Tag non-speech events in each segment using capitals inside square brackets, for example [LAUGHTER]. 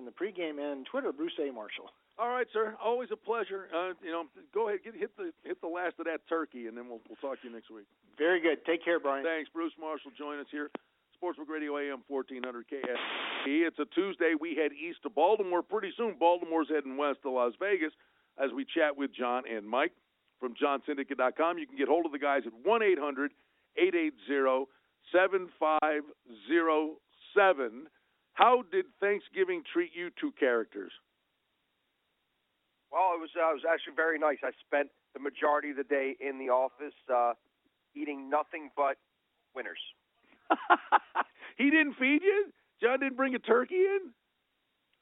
in the pregame and Twitter, Bruce A. Marshall. All right, sir. Always a pleasure. Uh, you know, go ahead, get, hit the hit the last of that turkey, and then we'll we'll talk to you next week. Very good. Take care, Brian. Thanks, Bruce Marshall. Join us here, Sportsbook Radio AM 1400 KSP. It's a Tuesday. We head east to Baltimore pretty soon. Baltimore's heading west to Las Vegas as we chat with John and Mike from JohnSyndicate.com. You can get hold of the guys at 1 800 880 7507. How did Thanksgiving treat you two characters? Well, it was uh, it was actually very nice. I spent the majority of the day in the office uh, eating nothing but winners. [LAUGHS] he didn't feed you. John didn't bring a turkey in.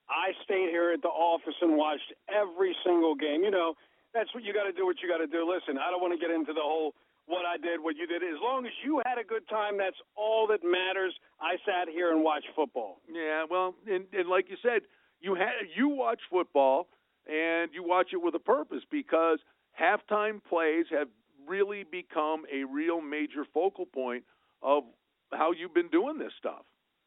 I stayed here at the office and watched every single game. You know, that's what you got to do. What you got to do. Listen, I don't want to get into the whole what I did, what you did. As long as you had a good time, that's all that matters. I sat here and watched football. Yeah, well, and, and like you said, you had you watch football and you watch it with a purpose because halftime plays have really become a real major focal point of how you've been doing this stuff.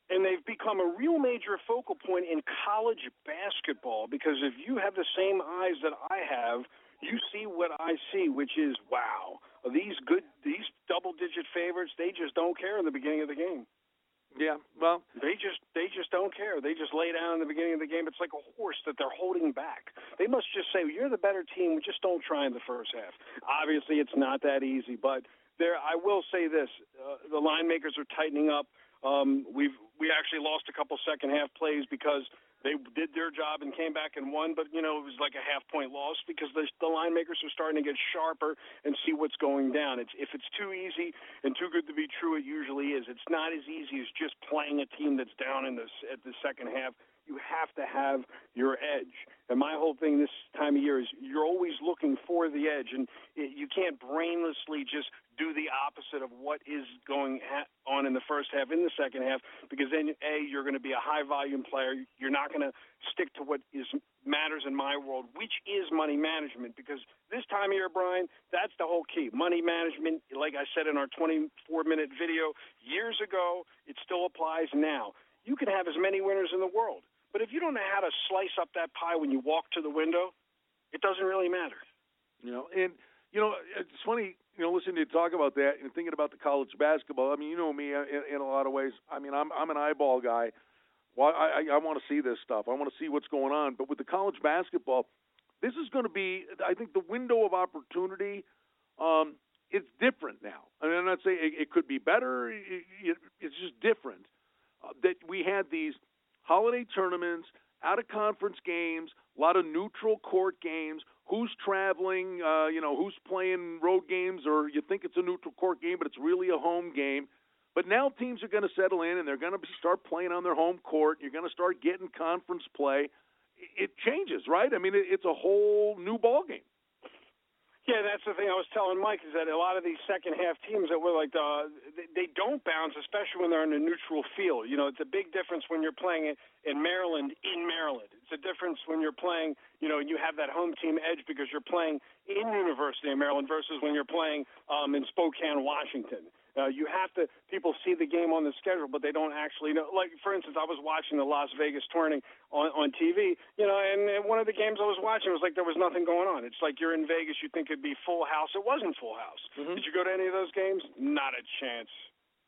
And they've become a real major focal point in college basketball because if you have the same eyes that I have, you see what I see, which is wow. These good, these double-digit favorites, they just don't care in the beginning of the game. Yeah, well, they just they just don't care. They just lay down in the beginning of the game. It's like a horse that they're holding back. They must just say, "You're the better team. We just don't try in the first half." Obviously, it's not that easy, but there. I will say this: uh, the line makers are tightening up. Um, we've we actually lost a couple second half plays because they did their job and came back and won, but you know it was like a half point loss because the, the line makers are starting to get sharper and see what's going down. It's if it's too easy and too good to be true, it usually is. It's not as easy as just playing a team that's down in the at the second half. You have to have your edge. And my whole thing this time of year is you're always looking for the edge, and you can't brainlessly just do the opposite of what is going on in the first half, in the second half, because then a you're going to be a high volume player. You're not going to stick to what is matters in my world, which is money management. Because this time of year, Brian, that's the whole key. Money management, like I said in our 24 minute video years ago, it still applies now. You can have as many winners in the world, but if you don't know how to slice up that pie when you walk to the window, it doesn't really matter. You know, and you know, it's funny you know, listening to you talk about that and thinking about the college basketball. I mean, you know me in, in a lot of ways. I mean, I'm I'm an eyeball guy. Well, I I, I want to see this stuff. I want to see what's going on. But with the college basketball, this is going to be, I think, the window of opportunity. Um, it's different now. I mean, I'm not saying it, it could be better. It, it, it's just different. Uh, that we had these holiday tournaments, out of conference games, a lot of neutral court games who's traveling, uh, you know, who's playing road games, or you think it's a neutral court game, but it's really a home game. But now teams are going to settle in and they're going to start playing on their home court. You're going to start getting conference play. It changes, right? I mean, it's a whole new ball game. Yeah, that's the thing I was telling Mike is that a lot of these second half teams that were like the they don't bounce, especially when they're in a neutral field. You know, it's a big difference when you're playing it in Maryland in Maryland. It's a difference when you're playing, you know, you have that home team edge because you're playing in University of Maryland versus when you're playing um, in Spokane, Washington. Uh, you have to people see the game on the schedule, but they don't actually know. Like for instance, I was watching the Las Vegas tourney on on TV, you know, and, and one of the games I was watching was like there was nothing going on. It's like you're in Vegas, you think it'd be full house. It wasn't full house. Mm-hmm. Did you go to any of those games? Not a chance.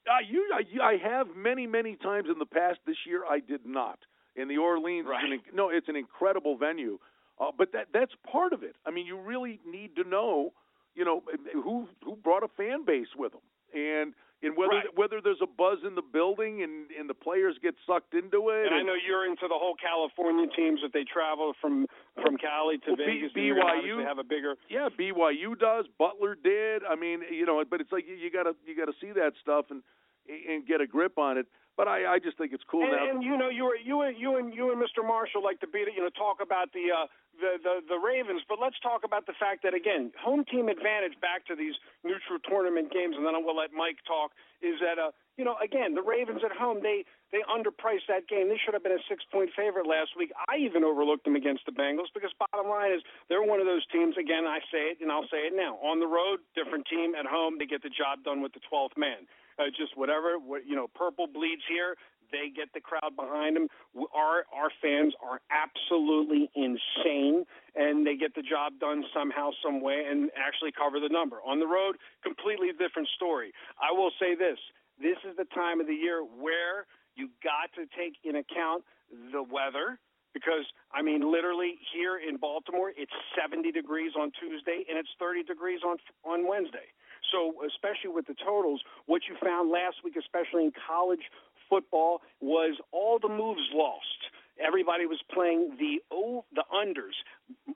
Uh, you, I, I have many, many times in the past. This year, I did not. In the Orleans, right. an, no, it's an incredible venue, uh, but that that's part of it. I mean, you really need to know, you know, who who brought a fan base with them, and and whether right. whether there's a buzz in the building and and the players get sucked into it. And, and I know you're into the whole California teams that they travel from from Cali to well, Vegas. B- BYU have a bigger. Yeah, BYU does. Butler did. I mean, you know, but it's like you, you gotta you gotta see that stuff and and get a grip on it. But I, I just think it's cool and, now. And you know, you were, you and you and you and Mr. Marshall like to beat it. You know, talk about the uh, the, the the Ravens, but let's talk about the fact that again, home team advantage back to these neutral tournament games, and then I will let Mike talk. Is that uh, you know, again, the Ravens at home, they they underpriced that game. They should have been a six point favorite last week. I even overlooked them against the Bengals because bottom line is they're one of those teams. Again, I say it and I'll say it now. On the road, different team. At home, they get the job done with the 12th man. Uh, just whatever, what, you know, purple bleeds here. they get the crowd behind them. Our our fans are absolutely insane, and they get the job done somehow, some way, and actually cover the number. On the road, completely different story. I will say this: this is the time of the year where you got to take in account the weather because I mean, literally here in Baltimore, it's 70 degrees on Tuesday and it's 30 degrees on on Wednesday. So, especially with the totals, what you found last week, especially in college football, was all the moves lost. Everybody was playing the oh, the unders.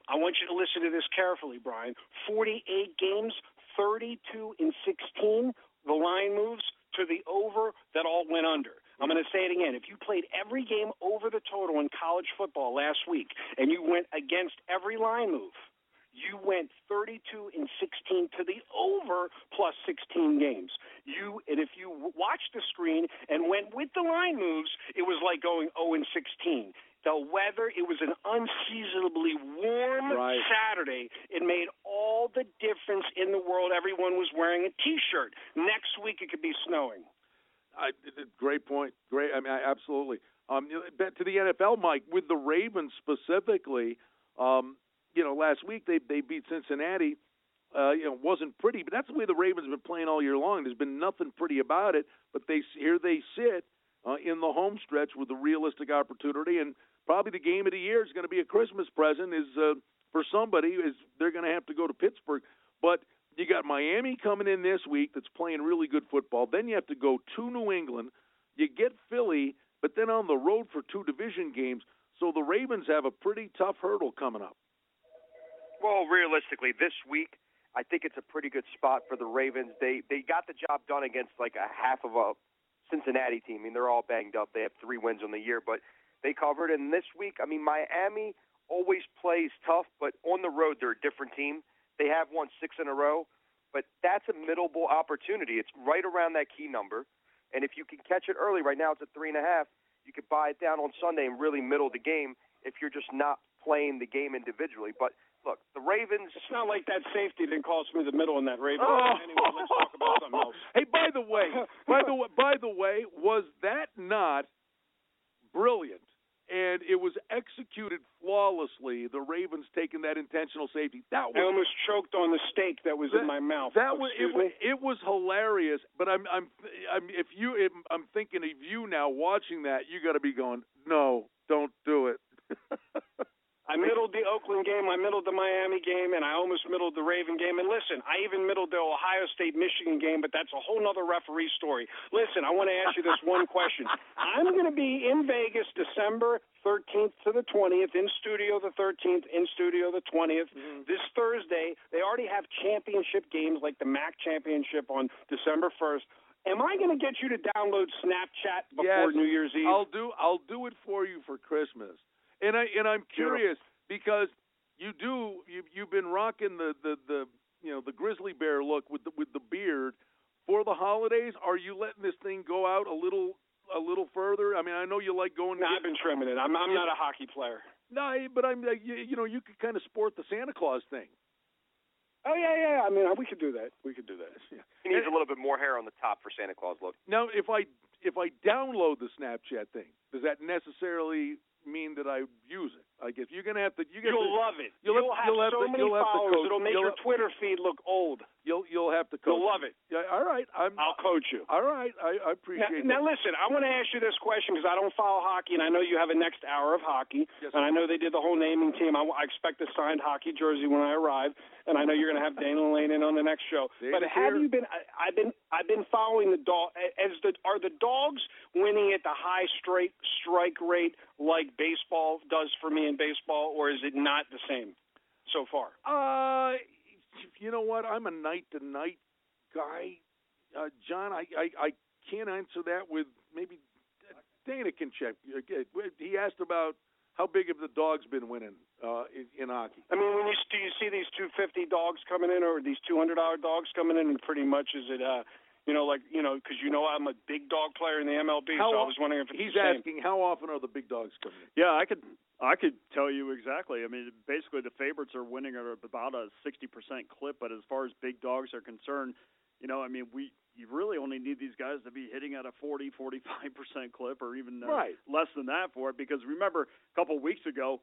I want you to listen to this carefully, Brian. 48 games, 32 in 16. The line moves to the over that all went under. I'm going to say it again. If you played every game over the total in college football last week and you went against every line move, you went 32 and 16 to the over plus 16 games. You and if you watched the screen and went with the line moves, it was like going 0 and 16. The weather, it was an unseasonably warm Right. Saturday. It made all the difference in the world. Everyone was wearing a T-shirt. Next week it could be snowing. I, great point. Great. I mean, I, absolutely. Um, you know, back to the NFL, Mike, with the Ravens specifically. Um, you know, last week they they beat Cincinnati. Uh, you know, wasn't pretty, but that's the way the Ravens have been playing all year long. There's been nothing pretty about it, but they here they sit uh, in the home stretch with a realistic opportunity, and probably the game of the year is going to be a Christmas present. Is uh, for somebody is they're going to have to go to Pittsburgh, but you got Miami coming in this week that's playing really good football. Then you have to go to New England. You get Philly, but then on the road for two division games. So the Ravens have a pretty tough hurdle coming up. Well, realistically, this week I think it's a pretty good spot for the Ravens. They they got the job done against like a half of a Cincinnati team. I mean, they're all banged up. They have three wins on the year, but they covered. And this week, I mean, Miami always plays tough, but on the road they're a different team. They have won six in a row, but that's a middleable opportunity. It's right around that key number, and if you can catch it early, right now it's at three and a half. You could buy it down on Sunday and really middle the game if you're just not playing the game individually. But look, the Ravens. It's not like that safety didn't cost me the middle in that Ravens. Oh. Anyway, let's talk about something else. [LAUGHS] Hey, by the way, by the way, by the way, was that not brilliant? And it was executed flawlessly. The Ravens taking that intentional safety. That was, I almost choked on the steak that was That- in my mouth. That was it, was it was hilarious, but I'm I'm I'm if you if, I'm thinking of you now watching that, you got to be going, no, don't do it. [LAUGHS] I middled the Oakland game, I middled the Miami game, and I almost middled the Raven game. And listen, I even middled the Ohio State Michigan game, but that's a whole nother referee story. Listen, I want to ask you this one question. I'm going to be in Vegas December 13th to the 20th, in studio the 13th, in studio the 20th. Mm-hmm. This Thursday, they already have championship games like the MAC championship on December 1st. Am I going to get you to download Snapchat before Yes, New Year's Eve? I'll do I'll do it for you for Christmas. And I and I'm curious because you do you you've been rocking the the the you know the grizzly bear look with the with the beard for the holidays. Are you letting this thing go out a little a little further? I mean, I know you like going. no, to I've been trimming it. I'm, I'm not a hockey player. No, but I'm like you, you know you could kind of sport the Santa Claus thing. Oh yeah, yeah. I mean, we could do that. We could do that. [LAUGHS] He needs a little bit more hair on the top for Santa Claus look. Now, if I if I download the Snapchat thing, does that necessarily mean that I use it? Like if you're gonna have to, you You'll to, love it. you'll You'll, have- you'll have so to- many you'll have to followers. coach- It'll make you'll your have- Twitter feed look old. you'll you'll have to. Coach. You'll love it. Yeah, all right, I'm. I'll coach you. all right, I, I Now, appreciate now that. listen, I want to ask you this question because I don't follow hockey, and I know you have a next hour of hockey, Yes, and I know they did the whole naming team. I, I expect a signed hockey jersey when I arrive, know you're going to have Dana Lane in on the next show. Dana's but have here. you been? I, I've been I've been following the dog. As the are the dogs winning at the high straight strike rate like baseball does for me in baseball, or is it not the same so far? Uh, you know what? I'm a night to night guy, uh, John. I, I I can't answer that with maybe Dana can check. He asked about how big have the dogs been winning uh, in, in hockey. I mean, when you do you see these 250 dogs coming in, or these 200 dollar dogs coming in, and pretty much is it, uh, you know, like you know, because you know I'm a big dog player in the MLB, How so I o- was wondering if it's He's the same. asking how often are the big dogs coming in? Yeah, I could I could tell you exactly. I mean, basically the favorites are winning at about a 60% clip, but as far as big dogs are concerned, you know, I mean, we you really only need these guys to be hitting at a 40, 45 percent clip, or even uh, Right. less than that for it. Because remember, a couple of weeks ago,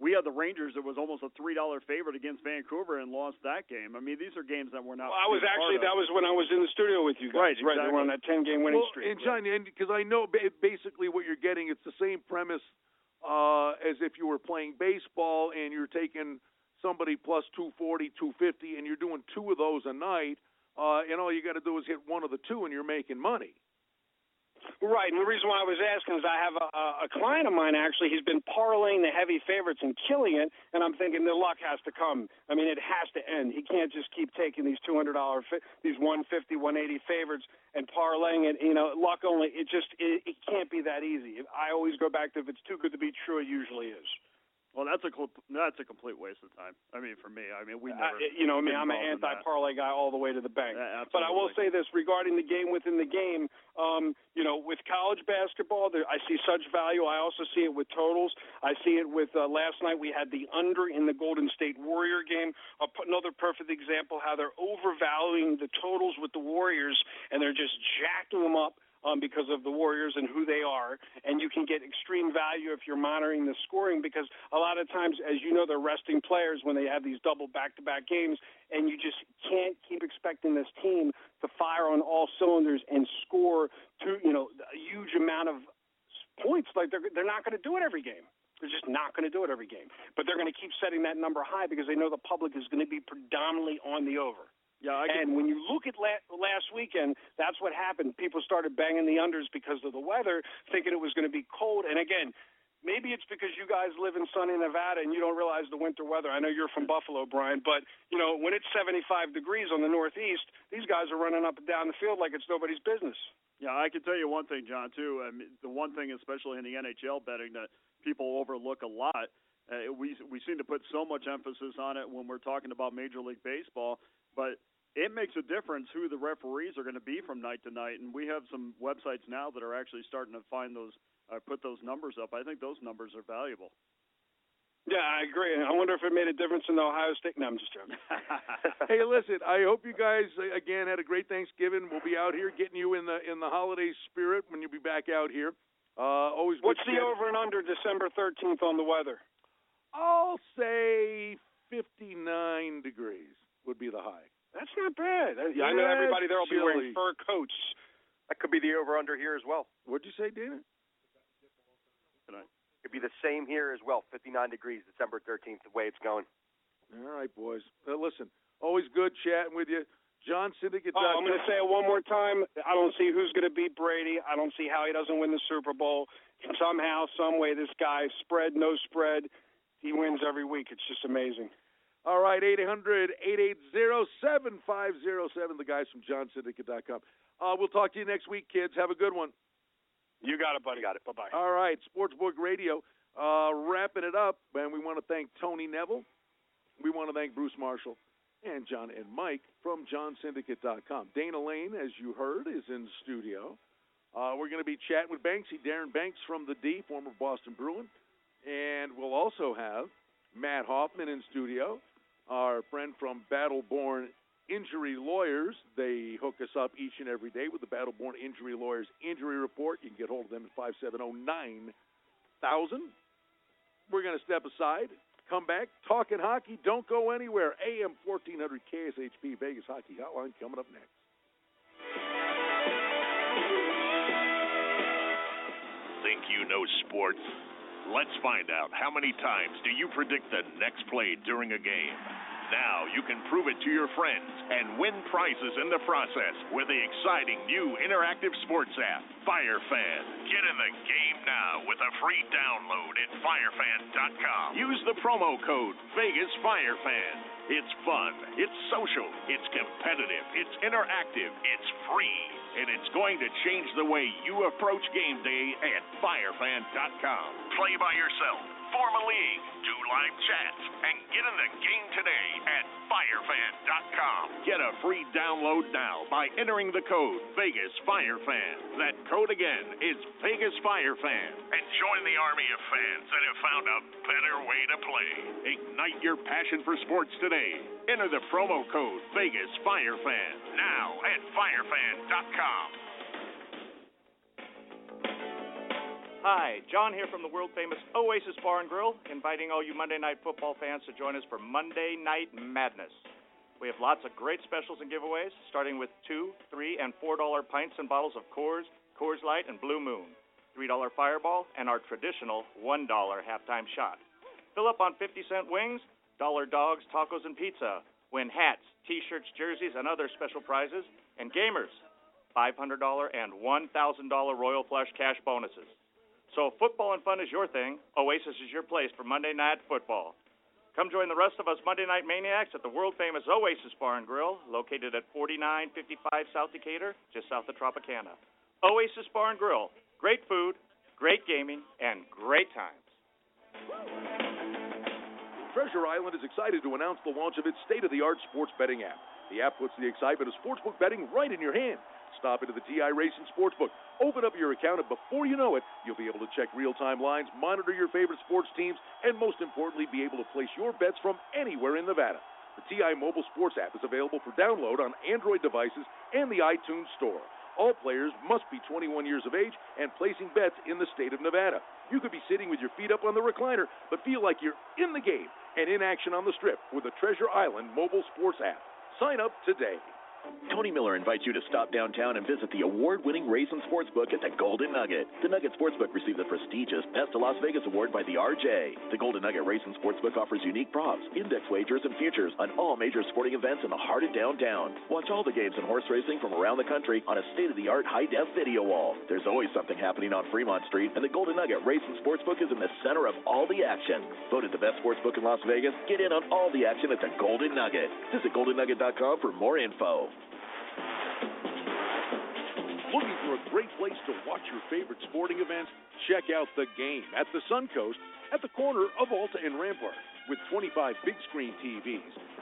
we had the Rangers that was almost a three dollar favorite against Vancouver and lost that game. I mean, these are games that we're not. Well, I was actually that was when I was in the studio with you guys. Right, right. They were on that ten game winning well, streak. And John, and because I know basically what you're getting, it's the same premise uh, as if you were playing baseball and you're taking somebody plus 240, 250, and you're doing two of those a night. Uh, and all you got to do is hit one of the two, and you're making money. Right, and the reason why I was asking is I have a, a client of mine actually. He's been parlaying the heavy favorites and killing it, and I'm thinking the luck has to come. I mean, it has to end. He can't just keep taking these two hundred dollar, these one fifty, one eighty favorites and parlaying it. You know, luck only. It just it, it can't be that easy. I always go back to if it's too good to be true, it usually is. Well, that's a that's a complete waste of time. I mean, for me, I mean, we never. I, you know, I mean, I'm an involved in that. anti-parlay guy all the way to the bank. Yeah, But I will say this regarding the game within the game. Um, you know, with college basketball, there, I see such value. I also see it with totals. I see it with uh, last night. We had the under in the Golden State Warrior game. Uh, another perfect example how they're overvaluing the totals with the Warriors, and they're just jacking them up um, because of the Warriors and who they are. And you can get extreme value if you're monitoring the scoring because a lot of times, as you know, they're resting players when they have these double back-to-back games, and you just can't keep expecting this team to fire on all cylinders and score to you know a huge amount of points. Like they're they're not going to do it every game. They're just not going to do it every game. But they're going to keep setting that number high because they know the public is going to be predominantly on the over. Yeah, I And when you look at la- last weekend, that's what happened. People started banging the unders because of the weather, thinking it was going to be cold. And again, maybe it's because you guys live in sunny Nevada and you don't realize the winter weather. I know you're from Buffalo, Brian, but you know when it's 75 degrees on the Northeast, these guys are running up and down the field like it's nobody's business. Yeah, I can tell you one thing, John. Too. Mean, the one thing, especially in the NHL betting, that people overlook a lot. Uh, we we seem to put so much emphasis on it when we're talking about Major League Baseball, but it makes a difference who the referees are going to be from night to night. And we have some websites now that are actually starting to find those, uh, put those numbers up. I think those numbers are valuable. Yeah, I agree. I wonder if it made a difference in the Ohio State. No, I'm just joking. [LAUGHS] hey, listen, I hope you guys uh, again had a great Thanksgiving. We'll be out here getting you in the in the holiday spirit when you'll be back out here. Uh, always. What's the over and under December 13th on the weather? I'll say 59 degrees would be the high. That's not bad. I I know everybody there will be wearing fur coats. That could be the over under here as well. What'd you say, Dana? Could be the same here as well. 59 degrees, December 13th, the way it's going. All right, boys. Uh, listen, always good chatting with you. John Syndicate. Oh, I'm going to say it one more time. I don't see who's going to beat Brady. I don't see how he doesn't win the Super Bowl. Somehow, some way, this guy, spread, no spread, he wins every week. It's just amazing. All right, 800 880 7507. The guys from johnsyndicate.com. Uh, we'll talk to you next week, kids. Have a good one. You got it, buddy. You got it. Bye bye. All right, Sportsbook Radio. Uh, wrapping it up, and we want to thank Tony Neville. We want to thank Bruce Marshall and John and Mike from johnsyndicate.com. Dana Lane, as you heard, is in studio. Uh, we're going to be chatting with Banksy, Darren Banks from the D, former Boston Bruin. And we'll also have Matt Hoffman in studio, our friend from Battleborn Injury Lawyers. They hook us up each and every day with the Battleborn Injury Lawyers Injury Report. You can get hold of them at 570 We're going to step aside, come back, talking hockey. Don't go anywhere. AM 1400 KSHP Vegas Hockey Hotline coming up next. Think you know sports? Let's find out how many times do you predict the next play during a game. Now you can prove it to your friends and win prizes in the process with the exciting new interactive sports app, FireFan. Get in the game now with a free download at firefan.com. Use the promo code VegasFireFan. It's fun, it's social, it's competitive, it's interactive, it's free, and it's going to change the way you approach game day at firefan.com. Play by yourself. Form a league, do live chats, and get in the game today at firefan.com. Get a free download now by entering the code Vegas Fire Fan. That code again is Vegas Fire Fan. And join the army of fans that have found a better way to play. Ignite your passion for sports today. Enter the promo code Vegas Fire Fan now at firefan.com. Hi, John here from the world famous Oasis Bar and Grill, inviting all you Monday Night Football fans to join us for Monday Night Madness. We have lots of great specials and giveaways, starting with two, three, and four dollar pints and bottles of Coors, Coors Light, and Blue Moon, three dollar Fireball, and our traditional one dollar halftime shot. Fill up on fifty cent wings, dollar dogs, tacos, and pizza. Win hats, T-shirts, jerseys, and other special prizes, and gamers, $500 and $1,000 Royal Flush cash bonuses. So if football and fun is your thing, Oasis is your place for Monday Night Football. Come join the rest of us Monday Night Maniacs at the world famous Oasis Bar and Grill, located at 4955 South Decatur, just south of Tropicana. Oasis Bar and Grill. Great food, great gaming, and great times. Treasure Island is excited to announce the launch of its state of the art sports betting app. The app puts the excitement of sportsbook betting right in your hand. Stop into the TI Racing Sportsbook, open up your account, and before you know it, you'll be able to check real time lines, monitor your favorite sports teams, and most importantly, be able to place your bets from anywhere in Nevada. The TI mobile sports app is available for download on Android devices and the iTunes Store. All players must be 21 years of age and placing bets in the state of Nevada. You could be sitting with your feet up on the recliner, but feel like you're in the game and in action on the strip with the Treasure Island mobile sports app. Sign up today. Tony Miller invites you to stop downtown and visit the award winning Race and Sportsbook at the Golden Nugget. The Nugget Sportsbook received the prestigious Best of Las Vegas Award by the RJ. The Golden Nugget Race and Sportsbook offers unique props, index wagers, and futures on all major sporting events in the heart of downtown. Watch all the games and horse racing from around the country on a state of the art high def video wall. There's always something happening on Fremont Street, and the Golden Nugget Raisin Sportsbook is in the center of all the action. Voted the best sportsbook in Las Vegas, get in on all the action at the Golden Nugget. Visit goldennugget.com for more info. Looking for a great place to watch your favorite sporting events? Check out The Game at the Suncoast at the corner of Alta and Rampart with 25 big screen TVs,